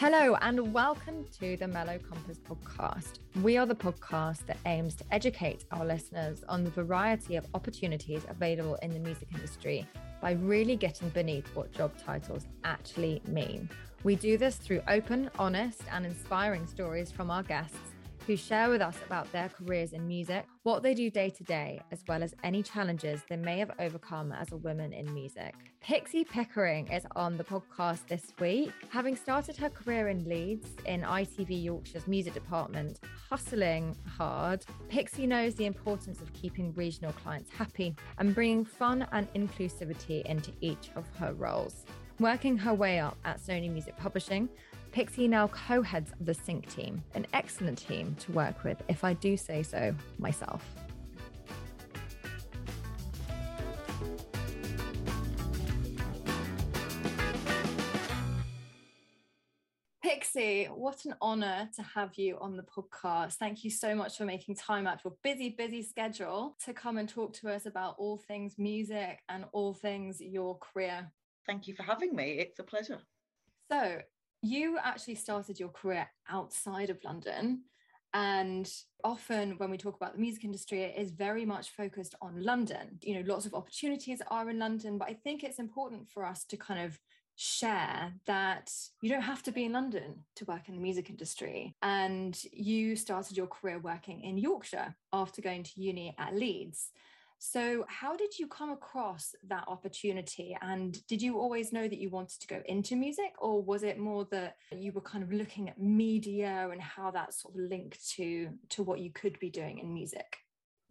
Hello, and welcome to the MeloCompass podcast. We are the podcast that aims to educate our listeners on the variety of opportunities available in the music industry by really getting beneath what job titles actually mean. We do this through open, honest, and inspiring stories from our guests who share with us about their careers in music, what they do day to day, as well as any challenges they may have overcome as a woman in music. Pixie Pickering is on the podcast this week. Having started her career in Leeds in ITV Yorkshire's music department, hustling hard, Pixie knows the importance of keeping regional clients happy and bringing fun and inclusivity into each of her roles. Working her way up at Sony Music Publishing, Pixie now co heads the Sync team, an excellent team to work with, if I do say so myself. Pixie, what an honor to have you on the podcast. Thank you so much for making time out of your busy, busy schedule to come and talk to us about all things music and all things your career. Thank you for having me. It's a pleasure. So, you actually started your career outside of London. And often when we talk about the music industry, it is very much focused on London. You know, lots of opportunities are in London, but I think it's important for us to kind of share that you don't have to be in London to work in the music industry. And you started your career working in Yorkshire after going to uni at Leeds. So, how did you come across that opportunity? And did you always know that you wanted to go into music, or was it more that you were kind of looking at media and how that sort of linked to to what you could be doing in music?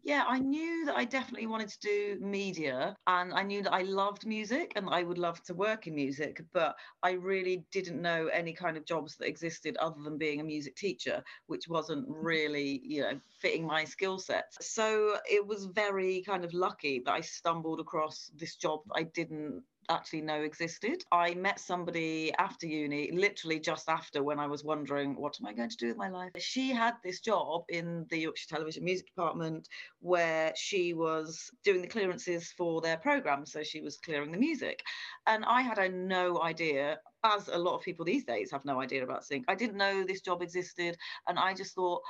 Yeah, I knew that I definitely wanted to do media and I knew that I loved music and I would love to work in music, but I really didn't know any kind of jobs that existed other than being a music teacher, which wasn't mm-hmm. really, you know, fitting my skill set. So it was very kind of lucky that I stumbled across this job that I didn't actually know existed. I met somebody after uni, literally just after when I was wondering, what am I going to do with my life? She had this job in the Yorkshire Television Music Department where she was doing the clearances for their program. So she was clearing the music. And I had a no idea as a lot of people these days have no idea about sync. I didn't know this job existed, and I just thought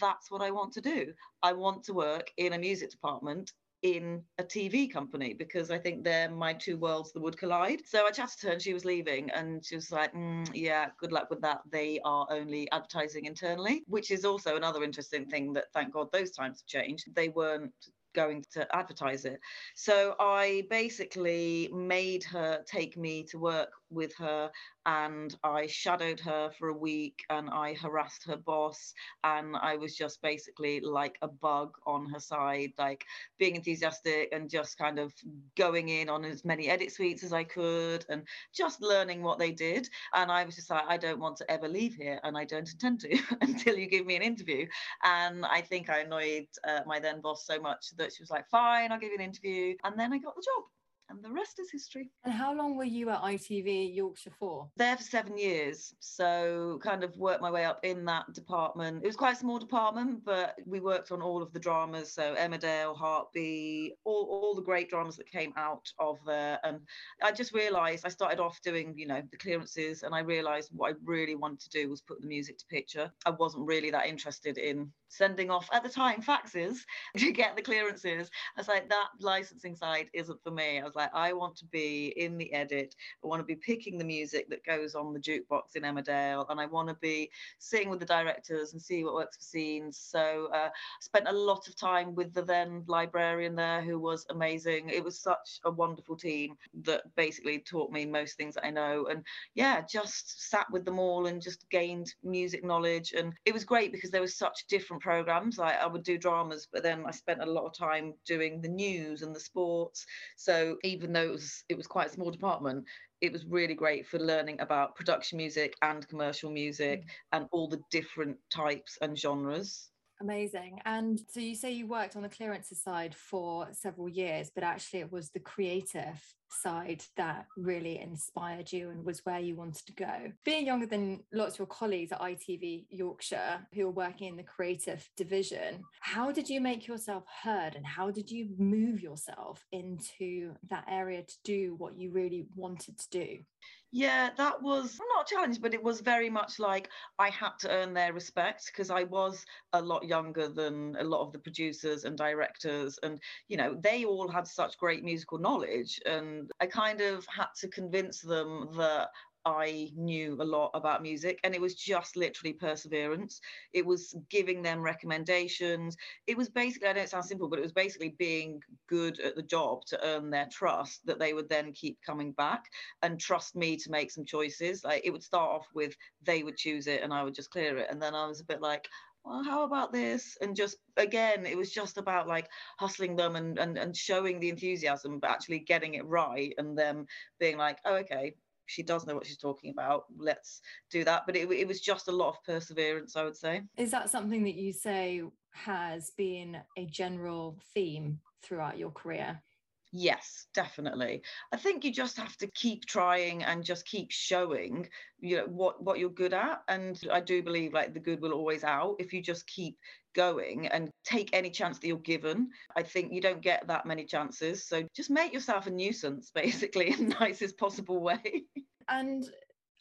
that's what I want to do. I want to work in a music department in a TV company because I think they're my two worlds that would collide. So I chatted to her and she was leaving and she was like, mm, yeah, good luck with that. They are only advertising internally, which is also another interesting thing that thank God those times have changed. They weren't going to advertise it. So I basically made her take me to work with her and I shadowed her for a week and I harassed her boss and I was just basically like a bug on her side, like being enthusiastic and just kind of going in on as many edit suites as I could and just learning what they did. And I was just like, I don't want to ever leave here and I don't intend to until you give me an interview. And I think I annoyed uh, my then boss so much that she was like, fine, I'll give you an interview. And then I got the job. And the rest is history. And how long were you at ITV Yorkshire for? There for seven years. So kind of worked my way up in that department. It was quite a small department, but we worked on all of the dramas. So Emmerdale, Heartbeat, all, all the great dramas that came out of there. And I just realised I started off doing, you know, the clearances and I realised what I really wanted to do was put the music to picture. I wasn't really that interested in sending off at the time faxes to get the clearances. I was like, that licensing side isn't for me. I was like, I want to be in the edit. I want to be picking the music that goes on the jukebox in Emmerdale, and I want to be sitting with the directors and see what works for scenes. So uh, spent a lot of time with the then librarian there, who was amazing. It was such a wonderful team that basically taught me most things that I know, and yeah, just sat with them all and just gained music knowledge. And it was great because there was such different programs. Like I would do dramas, but then I spent a lot of time doing the news and the sports. So even though it was it was quite a small department, it was really great for learning about production music and commercial music mm. and all the different types and genres. Amazing. And so you say you worked on the clearances side for several years, but actually it was the creative side that really inspired you and was where you wanted to go. Being younger than lots of your colleagues at ITV Yorkshire who are working in the creative division, how did you make yourself heard and how did you move yourself into that area to do what you really wanted to do? Yeah, that was not a challenge, but it was very much like I had to earn their respect because I was a lot younger than a lot of the producers and directors. And, you know, they all had such great musical knowledge. And I kind of had to convince them that I knew a lot about music, and it was just literally perseverance. It was giving them recommendations. It was basically, I know it sounds simple, but it was basically being good at the job to earn their trust that they would then keep coming back and trust me to make some choices. Like it would start off with they would choose it and I would just clear it. And then I was a bit like, well, how about this? And just again, it was just about like hustling them and, and and showing the enthusiasm, but actually getting it right and them being like, oh, okay, she does know what she's talking about. Let's do that. But it, it was just a lot of perseverance, I would say. Is that something that you say has been a general theme throughout your career? Yes, definitely. I think you just have to keep trying and just keep showing, you know, what what you're good at. And I do believe like the good will always out if you just keep going and take any chance that you're given. I think you don't get that many chances. So just make yourself a nuisance, basically, in the nicest possible way. And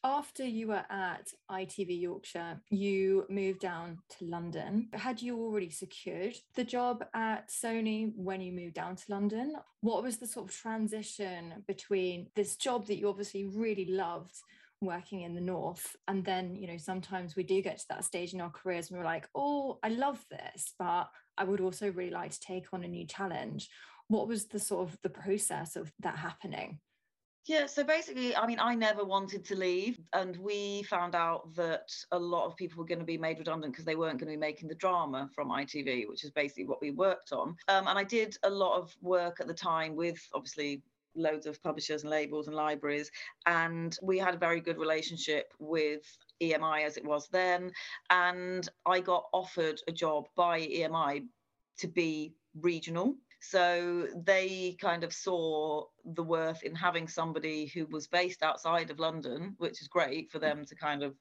after you were at ITV Yorkshire, you moved down to London. Had you already secured the job at Sony when you moved down to London? What was the sort of transition between this job that you obviously really loved? working in the north and then you know sometimes we do get to that stage in our careers and we're like oh i love this but i would also really like to take on a new challenge what was the sort of the process of that happening yeah, so basically, I mean, I never wanted to leave, and we found out that a lot of people were going to be made redundant because they weren't going to be making the drama from ITV, which is basically what we worked on. Um, and I did a lot of work at the time with obviously loads of publishers and labels and libraries, and we had a very good relationship with EMI as it was then. And I got offered a job by EMI to be regional so they kind of saw the worth in having somebody who was based outside of London, which is great for mm. them to kind of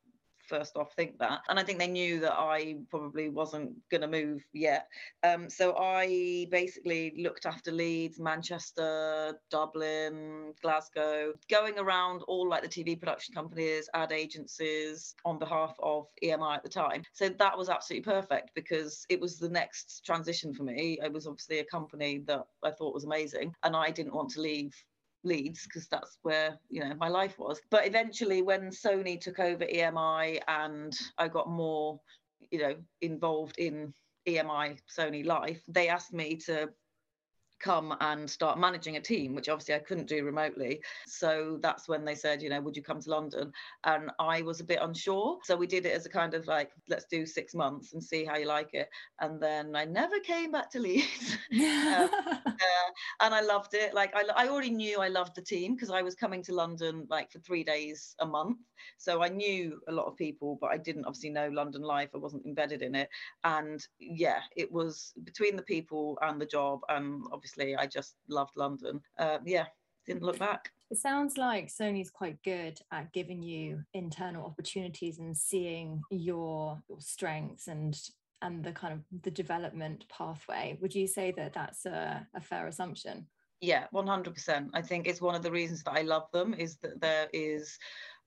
first off think that. And I think they knew that I probably wasn't going to move yet. Um, so I basically looked after Leeds, Manchester, Dublin, Glasgow, going around all like the TV production companies, ad agencies on behalf of EMI at the time. So that was absolutely perfect because it was the next transition for me. It was obviously a company that I thought was amazing and I didn't want to leave Leeds because that's where you know my life was. But eventually, when Sony took over EMI and I got more, you know, involved in EMI Sony life, they asked me to come and start managing a team, which obviously I couldn't do remotely. So that's when they said, you know, would you come to London? And I was a bit unsure. So we did it as a kind of like, let's do six months and see how you like it. And then I never came back to Leeds. um, uh, and I loved it. Like I, I already knew I loved the team because I was coming to London like for three days a month. So I knew a lot of people, but I didn't obviously know London life. I wasn't embedded in it. And yeah, it was between the people and the job and obviously obviously I just loved London. Uh, yeah, didn't look back. It sounds like Sony's quite good at giving you internal opportunities and seeing your, your strengths and and the kind of the development pathway. Would you say that that's a, a fair assumption? Yeah, 100%. I think it's one of the reasons that I love them is that there is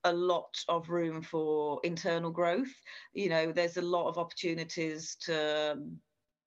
a lot of room for internal growth. You know, there's a lot of opportunities to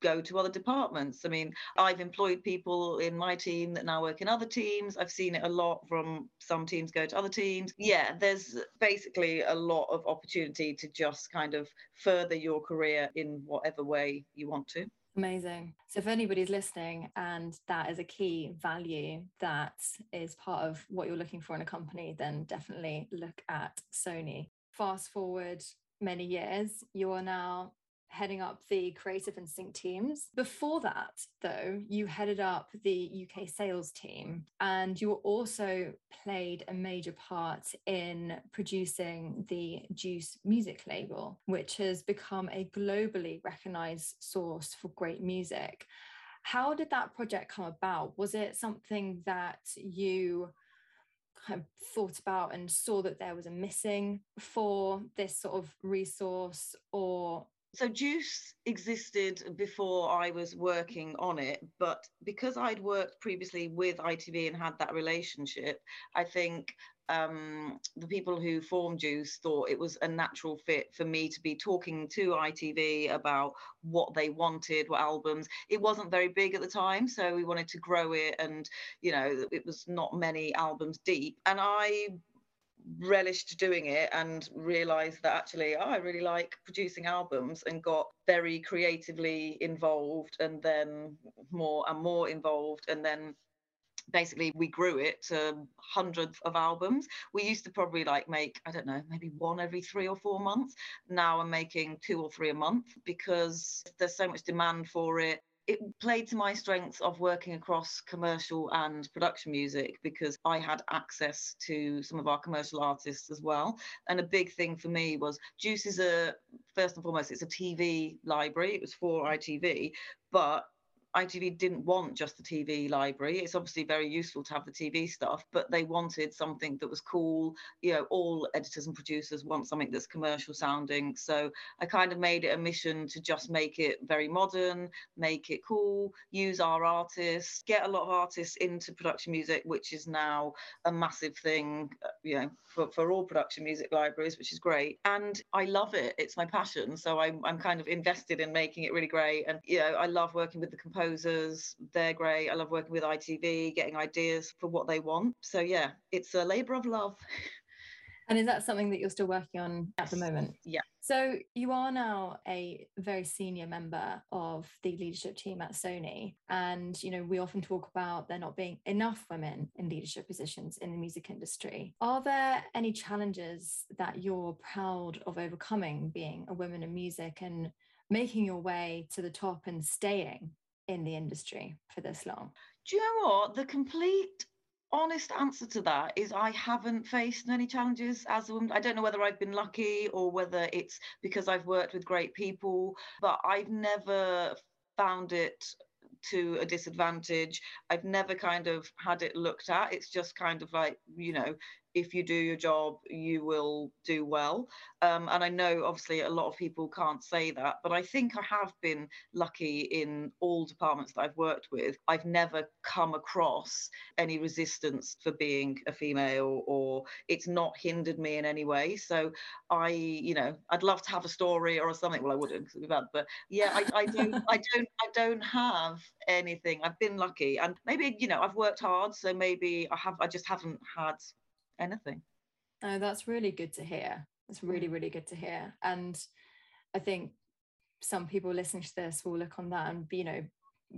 go to other departments. I mean, I've employed people in my team that now work in other teams. I've seen it a lot from some teams go to other teams. Yeah, there's basically a lot of opportunity to just kind of further your career in whatever way you want to. Amazing. So, if anybody's listening and that is a key value that is part of what you're looking for in a company, then definitely look at Sony. Fast forward many years, you are now heading up the creative sync teams. Before that, though, you headed up the UK sales team and you also played a major part in producing the Juice music label, which has become a globally recognized source for great music. How did that project come about? Was it something that you kind of thought about and saw that there was a missing for this sort of resource or so Juice existed before I was working on it, but because I'd worked previously with ITV and had that relationship, I think um, the people who formed Juice thought it was a natural fit for me to be talking to ITV about what they wanted, what albums. It wasn't very big at the time, so we wanted to grow it, and you know, it was not many albums deep. And I relished doing it and realized that actually oh, I really like producing albums and got very creatively involved and then more and more involved. And then basically we grew it to hundreds of albums. We used to probably like make i don't know maybe one every three or four months. Now i'm making two or three a month because there's so much demand for it it played to my strengths of working across commercial and production music because I had access to some of our commercial artists as well. And a big thing for me was Juice is a first and foremost, it's a TV library. It was for ITV, but ITV didn't want just the TV library. It's obviously very useful to have the TV stuff, but they wanted something that was cool. You know, all editors and producers want something that's commercial sounding. So I kind of made it a mission to just make it very modern, make it cool, use our artists, get a lot of artists into production music, which is now a massive thing, uh, you know, for, for all production music libraries, which is great. And I love it. It's my passion. So I'm, I'm kind of invested in making it really great. And, you know, I love working with the composers composers. They're great. I love working with ITV, getting ideas for what they want. So yeah, it's a labour of love. And is that something that you're still working on at the moment? Yeah. So you are now a very senior member of the leadership team at Sony. And, you know, we often talk about there not being enough women in leadership positions in the music industry. Are there any challenges that you're proud of overcoming being a woman in music and making your way to the top and staying in the industry for this long? Do you know what? The complete honest answer to that is I haven't faced any challenges as a woman. I don't know whether I've been lucky or whether it's because I've worked with great people, but I've never found it to a disadvantage. I've never kind of had it looked at. It's just kind of like, you know, if you do your job, you will do well. Um, and I know obviously a lot of people can't say that, but I think I have been lucky in all departments that I've worked with. I've never come across any resistance for being a female or it's not hindered me in any way. So I, you know, I'd love to have a story or something. Well, I wouldn't because it'd be bad, but yeah, I, I don't, I don't, I don't have anything. I've been lucky and maybe, you know, I've worked hard. So maybe I have, I just haven't had anything. Oh, that's really good to hear. It's really, mm. really good to hear. And I think some people listening to this will look on that and be, you know,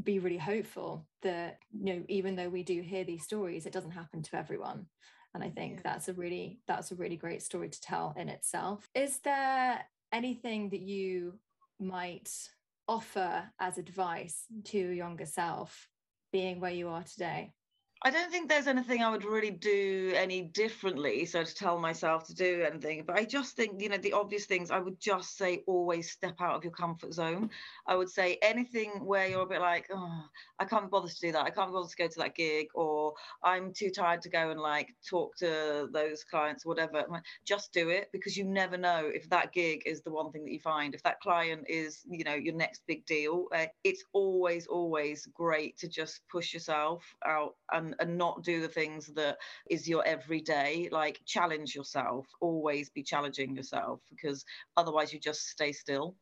be really hopeful that, you know, even though we do hear these stories, it doesn't happen to everyone. And I think yeah. that's a really, that's a really great story to tell in itself. Is there anything that you might offer as advice to your younger self being where you are today? I don't think there's anything I would really do any differently. So to tell myself to do anything, but I just think, you know, the obvious things I would just say always step out of your comfort zone. I would say anything where you're a bit like, oh, I can't bother to do that. I can't bother to go to that gig, or I'm too tired to go and like talk to those clients, or whatever. Just do it because you never know if that gig is the one thing that you find. If that client is, you know, your next big deal, uh, it's always, always great to just push yourself out and and, not do the things that is your everyday. Like challenge yourself always be challenging yourself because otherwise you just stay still.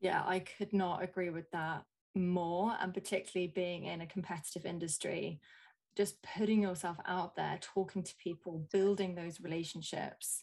Yeah i could not agree with that more and particularly being in a competitive industry just putting yourself out there talking to people building those relationships.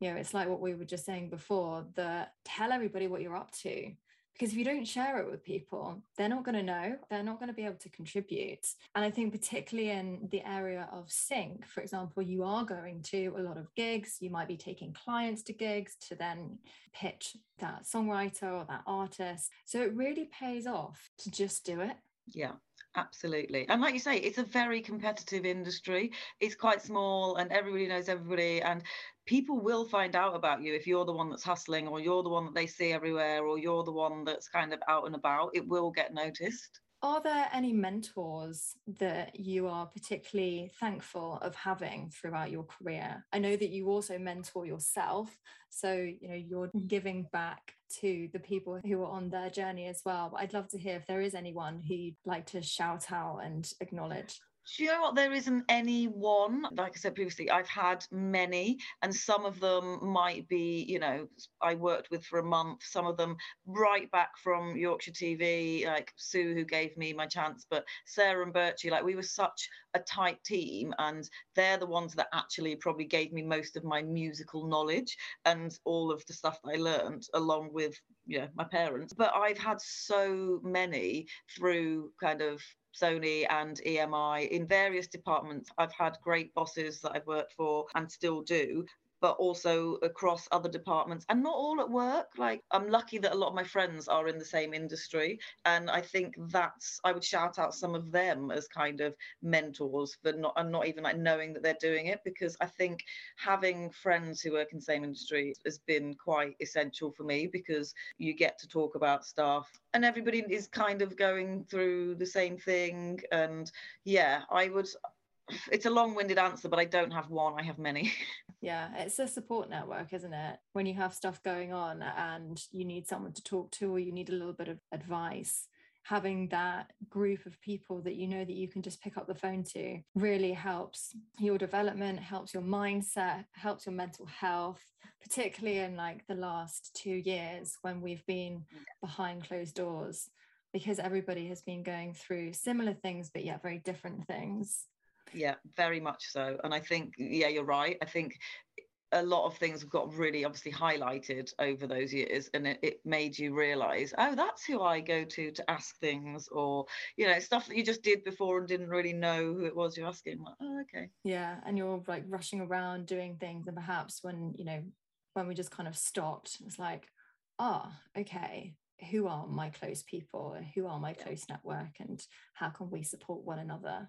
You know it's like what we were just saying before that tell everybody what you're up to because if you don't share it with people they're not going to know they're not going to be able to contribute. And i think particularly in the area of sync for example you are going to a lot of gigs you might be taking clients to gigs to then pitch that songwriter or that artist. So it really pays off to just do it. Yeah absolutely. And like you say it's a very competitive industry. It's quite small and everybody knows everybody. And people will find out about you if you're the one that's hustling or you're the one that they see everywhere or you're the one that's kind of out and about. It will get noticed. Are there any mentors that you are particularly thankful of having throughout your career? I know that you also mentor yourself so you know you're giving back to the people who are on their journey as well. But i'd love to hear if there is anyone who you'd like to shout out and acknowledge do you know what? There isn't any one. Like I said previously, I've had many, and some of them might be, you know, I worked with for a month. Some of them right back from Yorkshire TV, like Sue, who gave me my chance, but Sarah and Birchie, like we were such a tight team, and they're the ones that actually probably gave me most of my musical knowledge and all of the stuff I learned, along with, you know, my parents. But I've had so many through kind of Sony and EMI in various departments. I've had great bosses that I've worked for and still do but also across other departments and not all at work. Like I'm lucky that a lot of my friends are in the same industry. And I think that's I would shout out some of them as kind of mentors for not and not even like knowing that they're doing it because I think having friends who work in the same industry has been quite essential for me because you get to talk about stuff and everybody is kind of going through the same thing. And yeah, I would it's a long-winded answer but i don't have one i have many. Yeah it's a support network isn't it? When you have stuff going on and you need someone to talk to or you need a little bit of advice having that group of people that you know that you can just pick up the phone to really helps your development helps your mindset helps your mental health particularly in like the last two years when we've been behind closed doors because everybody has been going through similar things but yet very different things yeah very much so. And i think yeah you're right. I think a lot of things have got really obviously highlighted over those years and it, it, made you realize oh that's who i go to to ask things or you know stuff that you just did before and didn't really know who it was you're asking. Like oh okay. Yeah and you're like rushing around doing things and perhaps when you know when we just kind of stopped it's like ah oh, okay who are my close people? Who are my close network? And how can we support one another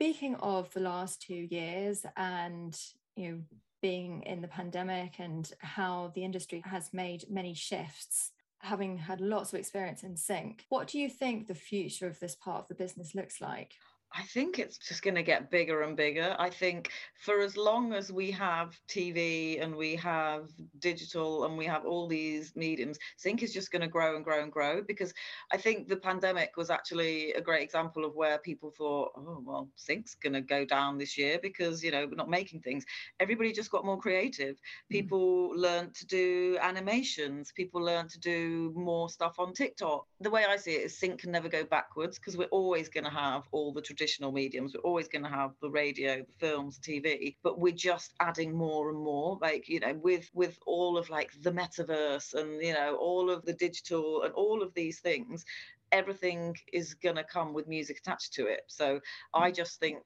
Speaking of the last two years and you know being in the pandemic and how the industry has made many shifts, having had lots of experience in sync, what do you think the future of this part of the business looks like? I think it's just going to get bigger and bigger. I think for as long as we have TV and we have digital and we have all these mediums, sync is just going to grow and grow and grow because I think the pandemic was actually a great example of where people thought, oh, well, sync's going to go down this year because, you know, we're not making things. Everybody just got more creative. Mm. People mm. learned to do animations, people learned to do more stuff on TikTok. The way I see it is sync can never go backwards because we're always going to have all the traditional mediums. We're always going to have the radio, the films, TV, but we're just adding more and more. Like you know, with with all of like the metaverse and you know all of the digital and all of these things, everything is going to come with music attached to it. So I mm. just think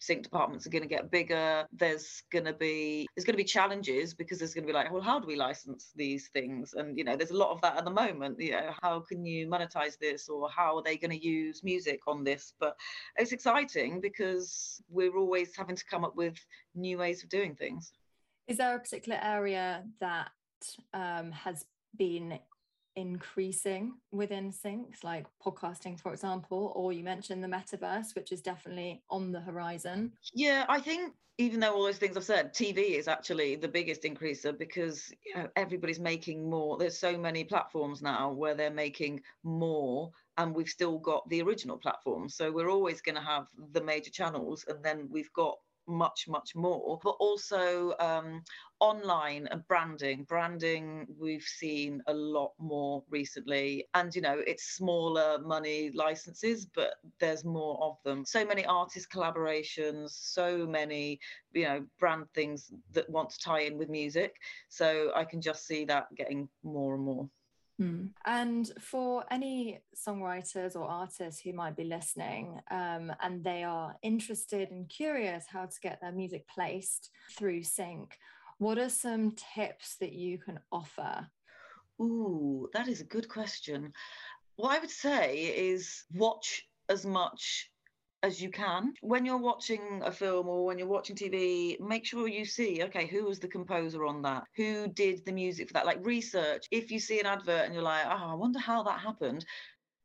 sync departments are going to get bigger. There's going to be there's going to be challenges because there's going to be like well how do we license these things? And you know there's a lot of that at the moment. You know how can you monetize this or how are they going to use music on this? But it's exciting because we're always having to come up with new ways of doing things. Is there a particular area that um, has been increasing within syncs like podcasting for example or you mentioned the metaverse which is definitely on the horizon. Yeah i think even though all those things i've said tv is actually the biggest increaser because you know everybody's making more there's so many platforms now where they're making more and we've still got the original platforms so we're always going to have the major channels and then we've got much much more but also um, online and branding. Branding we've seen a lot more recently and you know it's smaller money licenses but there's more of them. So many artist collaborations so many you know brand things that want to tie in with music. So i can just see that getting more and more Hmm. And for any songwriters or artists who might be listening um, and they are interested and curious how to get their music placed through sync, what are some tips that you can offer? Ooh, that is a good question. What I would say is watch as much as you can. When you're watching a film or when you're watching TV, make sure you see, okay, who was the composer on that? Who did the music for that? Like research. If you see an advert and you're like, oh, I wonder how that happened,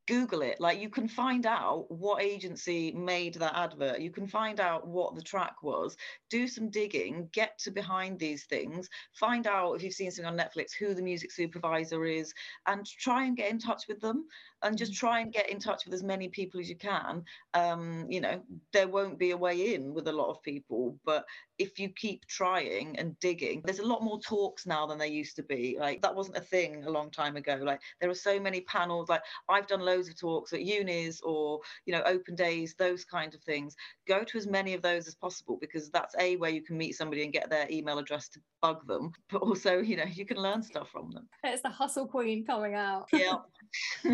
Google it. Like you can find out what agency made that advert. You can find out what the track was. Do some digging. Get to behind these things. Find out if you've seen something on Netflix who the music supervisor is, and try and get in touch with them. And just mm. try and get in touch with as many people as you can. Um, you know, there won't be a way in with a lot of people, but if you keep trying and digging, there's a lot more talks now than there used to be. Like that wasn't a thing a long time ago. Like there are so many panels. Like I've done loads of talks at unis or you know open days, those kind of things. Go to as many of those as possible because that's a where you can meet somebody and get their email address to bug them, but also you know you can learn stuff from them. It's the hustle queen coming out. Yeah.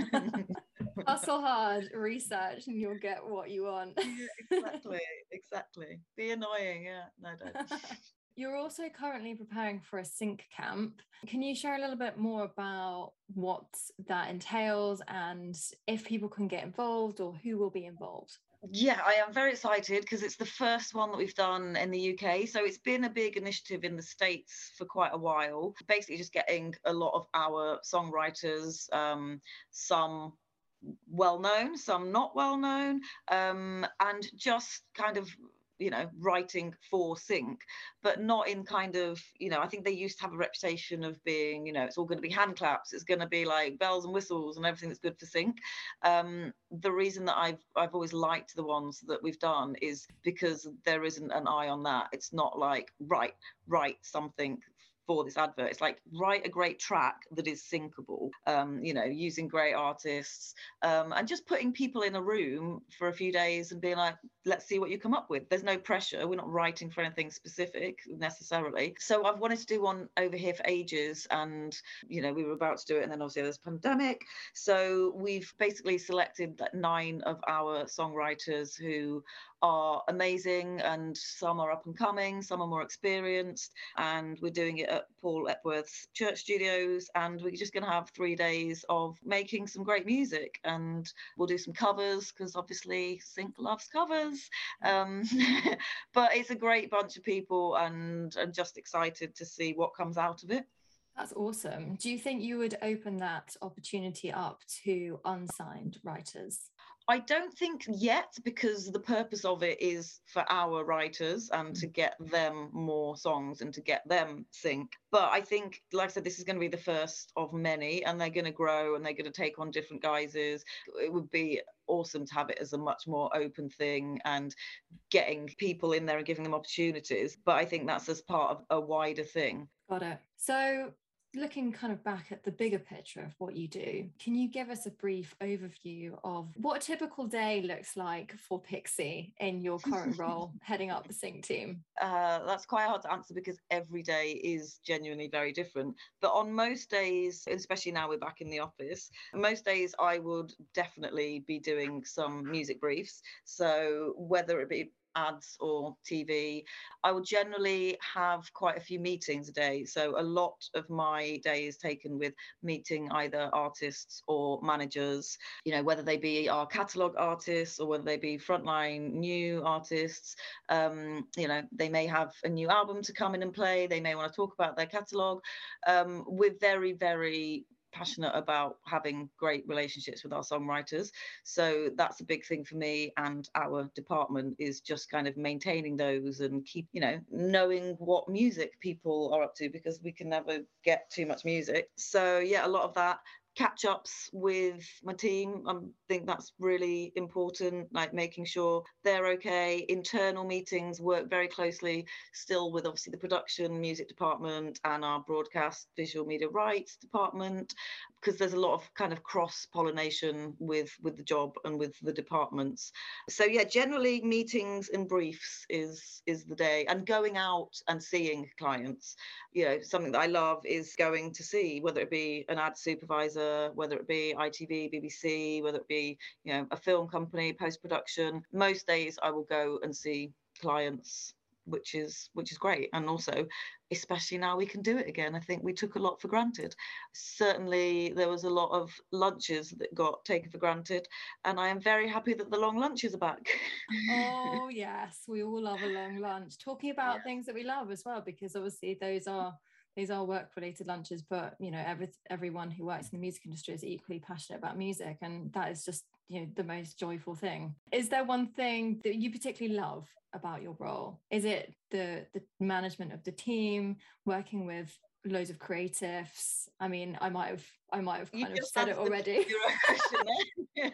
hustle hard, research, and you'll get what you want. yeah, exactly, exactly. Be annoying, yeah. No, don't. You're also currently preparing for a sync camp. Can you share a little bit more about what that entails and if people can get involved or who will be involved? Yeah, I am very excited because it's the first one that we've done in the UK. So it's been a big initiative in the States for quite a while. Basically, just getting a lot of our songwriters, um, some well known, some not well known, um, and just kind of you know writing for sync but not in kind of you know i think they used to have a reputation of being you know it's all going to be hand claps it's going to be like bells and whistles and everything that's good for sync. Um, the reason that i've i've always liked the ones that we've done is because there isn't an eye on that. It's not like right write something for this advert. It's like write a great track that is syncable, um, you know, using great artists um, and just putting people in a room for a few days and being like, let's see what you come up with. There's no pressure. We're not writing for anything specific necessarily. So I've wanted to do one over here for ages and, you know, we were about to do it and then obviously there's pandemic. So we've basically selected nine of our songwriters who are amazing and some are up and coming, some are more experienced. And we're doing it at Paul Epworth's Church Studios. And we're just going to have three days of making some great music. And we'll do some covers because obviously Sync loves covers. Um, but it's a great bunch of people and I'm just excited to see what comes out of it. That's awesome. Do you think you would open that opportunity up to unsigned writers? I don't think yet because the purpose of it is for our writers and to mm. get them more songs and to get them sync. But I think, like I said, this is going to be the first of many and they're going to grow and they're going to take on different guises. It would be awesome to have it as a much more open thing and getting people in there and giving them opportunities. But I think that's as part of a wider thing. Got it. So looking kind of back at the bigger picture of what you do, can you give us a brief overview of what a typical day looks like for Pixie in your current role heading up the sync team? Uh, that's quite hard to answer because every day is genuinely very different. But on most days, especially now we're back in the office, most days I would definitely be doing some music briefs. So whether it be ads or TV. I will generally have quite a few meetings a day. So a lot of my day is taken with meeting either artists or managers, you know, whether they be our catalogue artists or whether they be frontline new artists. Um, you know, they may have a new album to come in and play. They may want to talk about their catalogue. Um, we're very, very passionate about having great relationships with our songwriters. So that's a big thing for me and our department is just kind of maintaining those and keep, you know, knowing what music people are up to because we can never get too much music. So yeah, a lot of that catch ups with my team. I think that's really important, like making sure they're okay. Internal meetings work very closely still with obviously the production, music department, and our broadcast visual media rights department, because there's a lot of kind of cross pollination with with the job and with the departments. So yeah, generally meetings and briefs is is the day, and going out and seeing clients. You know, something that I love is going to see whether it be an ad supervisor whether it be ITV, BBC, whether it be you know a film company, post production. Most days I will go and see clients which is which is great and also especially now we can do it again i think we took a lot for granted certainly there was a lot of lunches that got taken for granted and i am very happy that the long lunches are back oh yes we all love a long lunch talking about yeah. things that we love as well because obviously those are these are work related lunches but you know every, everyone who works in the music industry is equally passionate about music and that is just you know the most joyful thing. Is there one thing that you particularly love about your role? Is it the the management of the team working with loads of creatives? I mean i might have i might have kind you of said it already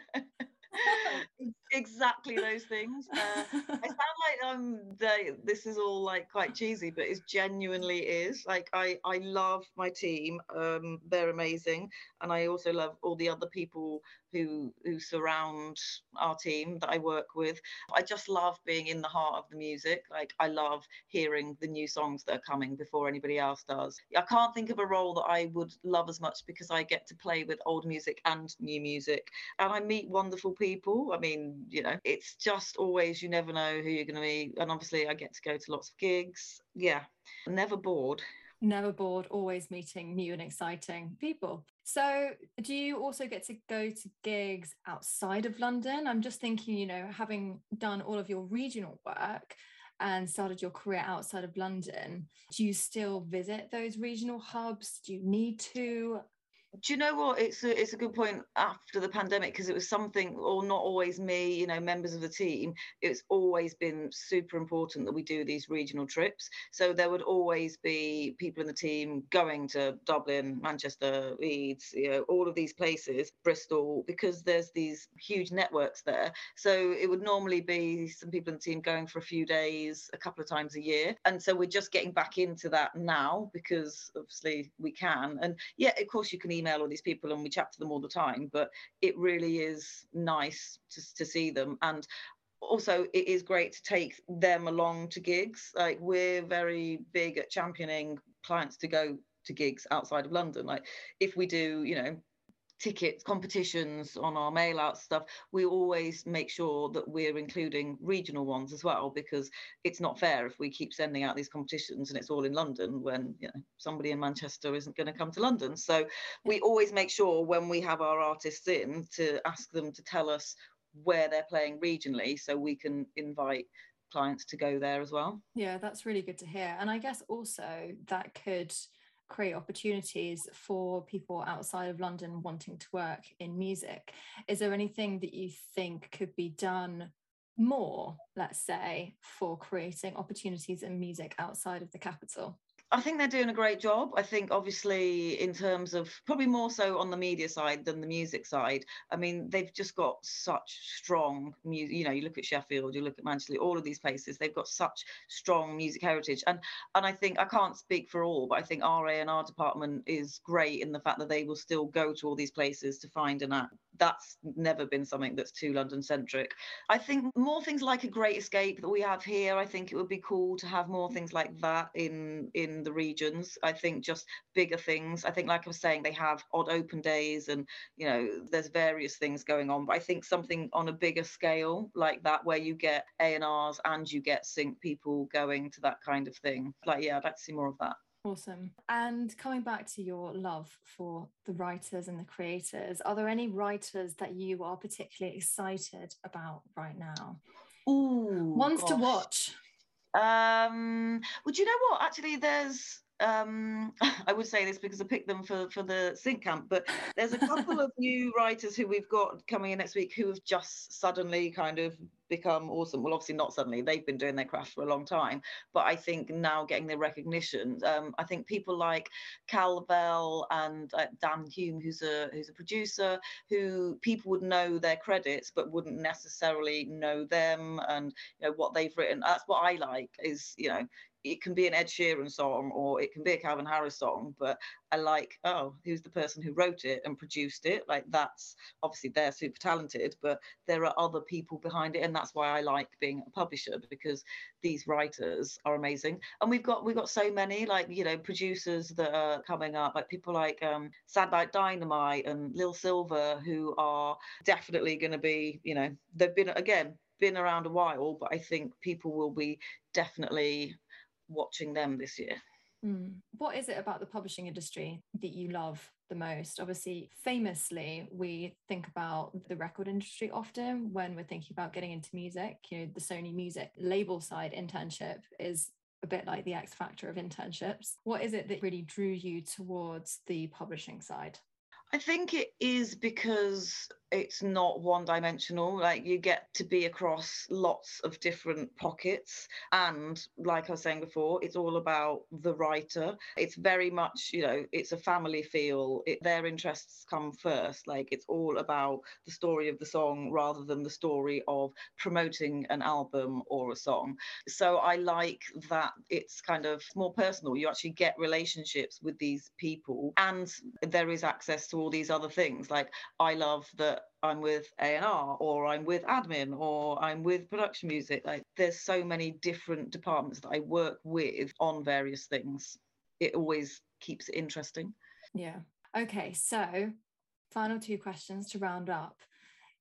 exactly those things. Uh, I sound like um the, this is all like quite cheesy, but it genuinely is. Like I I love my team. Um, they're amazing, and I also love all the other people who who surround our team that I work with. I just love being in the heart of the music. Like I love hearing the new songs that are coming before anybody else does. I can't think of a role that I would love as much because I get to play with old music and new music, and I meet wonderful people. I mean, you know, it's just always you never know who you're going to be and obviously I get to go to lots of gigs. Yeah, never bored never bored, always meeting new and exciting people. So, do you also get to go to gigs outside of London? I'm just thinking, you know, having done all of your regional work and started your career outside of London, do you still visit those regional hubs? Do you need to? Do you know what? It's a, it's a good point after the pandemic because it was something or not always me you know members of the team it's always been super important that we do these regional trips. So there would always be people in the team going to dublin manchester leeds you know all of these places bristol because there's these huge networks there. So it would normally be some people in the team going for a few days a couple of times a year. And so we're just getting back into that now because obviously we can. And yeah of course you can email email all these people and we chat to them all the time but it really is nice to, to see them. And also it is great to take them along to gigs. Like we're very big at championing clients to go to gigs outside of london. Like if we do you know tickets competitions on our mail out stuff we always make sure that we're including regional ones as well because it's not fair if we keep sending out these competitions and it's all in london when you know somebody in manchester isn't going to come to london. So we always make sure when we have our artists in to ask them to tell us where they're playing regionally so we can invite clients to go there as well. Yeah that's really good to hear. And i guess also that could create opportunities for people outside of London wanting to work in music. Is there anything that you think could be done more, let's say, for creating opportunities in music outside of the capital? I think they're doing a great job. I think, obviously, in terms of probably more so on the media side than the music side. I mean, they've just got such strong music. You know, you look at Sheffield, you look at Manchester, all of these places. They've got such strong music heritage, and and I think I can't speak for all, but I think our A and R department is great in the fact that they will still go to all these places to find an act. That's never been something that's too London centric. I think more things like a Great Escape that we have here. I think it would be cool to have more things like that in in the regions. I think just bigger things. I think, like I was saying, they have odd open days and, you know, there's various things going on. But I think something on a bigger scale like that, where you get A&Rs and you get sync people going to that kind of thing. Like, yeah, I'd like to see more of that. Awesome. And coming back to your love for the writers and the creators, are there any writers that you are particularly excited about right now? Ooh, ones gosh. to watch. Um, well, do you know what? Actually, there's um, I would say this because I picked them for for the sync camp, but there's a couple of new writers who we've got coming in next week who have just suddenly kind of become awesome. Well, obviously not suddenly; they've been doing their craft for a long time, but I think now getting the recognition. Um, I think people like Cal Bell and uh, Dan Hume, who's a who's a producer, who people would know their credits but wouldn't necessarily know them and you know what they've written. That's what I like. Is you know it can be an Ed Sheeran song or it can be a Calvin Harris song, but I like, oh, who's the person who wrote it and produced it? Like that's obviously they're super talented, but there are other people behind it. And that's why I like being a publisher because these writers are amazing. And we've got we've got so many like, you know, producers that are coming up, like people like um Sad Like Dynamite and Lil Silva, who are definitely gonna be, you know, they've been again been around a while, but I think people will be definitely watching them this year. Mm. What is it about the publishing industry that you love the most? Obviously, famously, we think about the record industry often when we're thinking about getting into music. You know, the Sony Music label side internship is a bit like the X factor of internships. What is it that really drew you towards the publishing side? I think it is because it's not one dimensional. Like you get to be across lots of different pockets. And like I was saying before, it's all about the writer. It's very much, you know, it's a family feel. It, their interests come first. Like it's all about the story of the song rather than the story of promoting an album or a song. So I like that it's kind of more personal. You actually get relationships with these people and there is access to all these other things. Like I love that I'm with A&R or I'm with admin or I'm with production music. Like there's so many different departments that I work with on various things. It always keeps it interesting. Yeah. Okay, so final two questions to round up.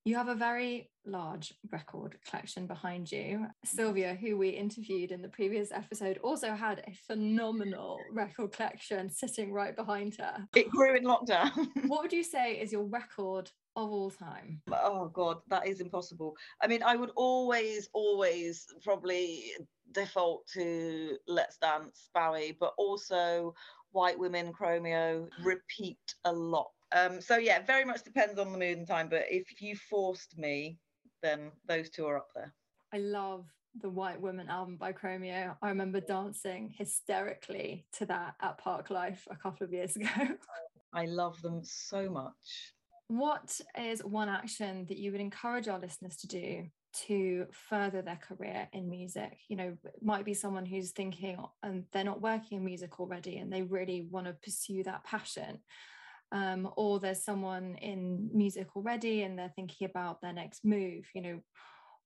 You have a very large record collection behind you. Sylvia, who we interviewed in the previous episode, also had a phenomenal record collection sitting right behind her. It grew in lockdown. what would you say is your record of all time? Oh God, that is impossible. I mean, I would always, always probably default to Let's Dance, Bowie, but also White Women, Chromeo, repeat a lot Um, so yeah, very much depends on the mood and time. But if you forced me, then those two are up there. I love the White Woman album by Chromeo. I remember dancing hysterically to that at Parklife a couple of years ago. I love them so much. What is one action that you would encourage our listeners to do to further their career in music? You know, it might be someone who's thinking and they're not working in music already and they really want to pursue that passion. Um, or there's someone in music already and they're thinking about their next move. You know,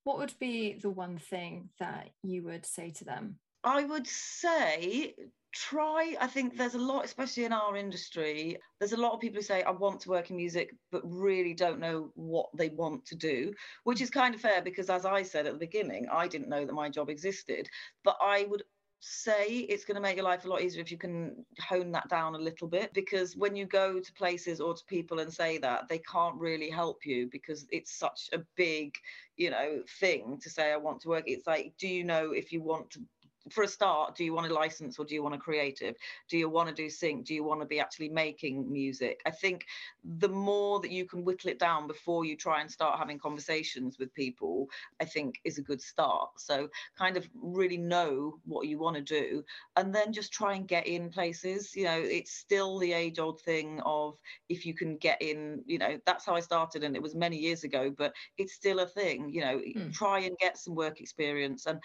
what would be the one thing that you would say to them? I would say try i think there's a lot especially in our industry there's a lot of people who say i want to work in music but really don't know what they want to do which is kind of fair because as i said at the beginning i didn't know that my job existed. But i would say it's going to make your life a lot easier if you can hone that down a little bit because when you go to places or to people and say that they can't really help you because it's such a big you know thing to say i want to work. It's like do you know if you want to for a start, do you want a license or do you want a creative? Do you want to do sync? Do you want to be actually making music? I think the more that you can whittle it down before you try and start having conversations with people, I think is a good start. So kind of really know what you want to do and then just try and get in places. You know, it's still the age old thing of if you can get in, you know, that's how I started and it was many years ago, but it's still a thing, you know, mm. try and get some work experience. And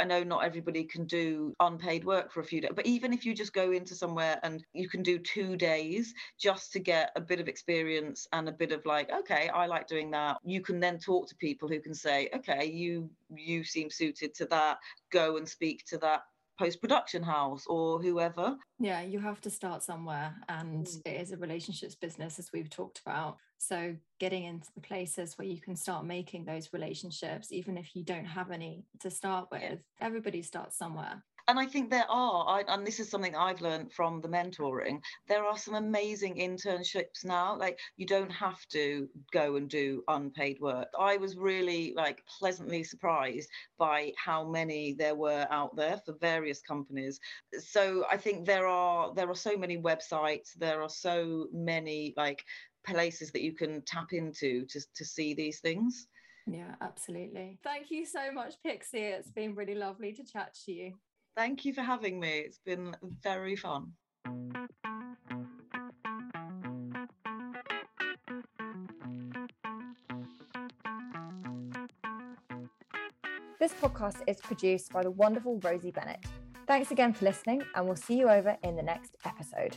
I know not everybody can do unpaid work for a few days, but even if you just go into somewhere and you can do two days just to get a bit of experience and a bit of like, okay, I like doing that, you can then talk to people who can say, okay, you you seem suited to that, go and speak to that post production house or whoever. Yeah, you have to start somewhere, and mm. it is a relationships business, as we've talked about. So, getting into the places where you can start making those relationships, even if you don't have any to start with, everybody starts somewhere and I think there are, I, and this is something I've learned from the mentoring, there are some amazing internships now. Like you don't have to go and do unpaid work. I was really like pleasantly surprised by how many there were out there for various companies. So I think there are there are so many websites, there are so many like places that you can tap into to, to see these things. Yeah, absolutely. Thank you so much, Pixie. It's been really lovely to chat to you. Thank you for having me. It's been very fun. This podcast is produced by the wonderful Rosie Bennett. Thanks again for listening, and we'll see you over in the next episode.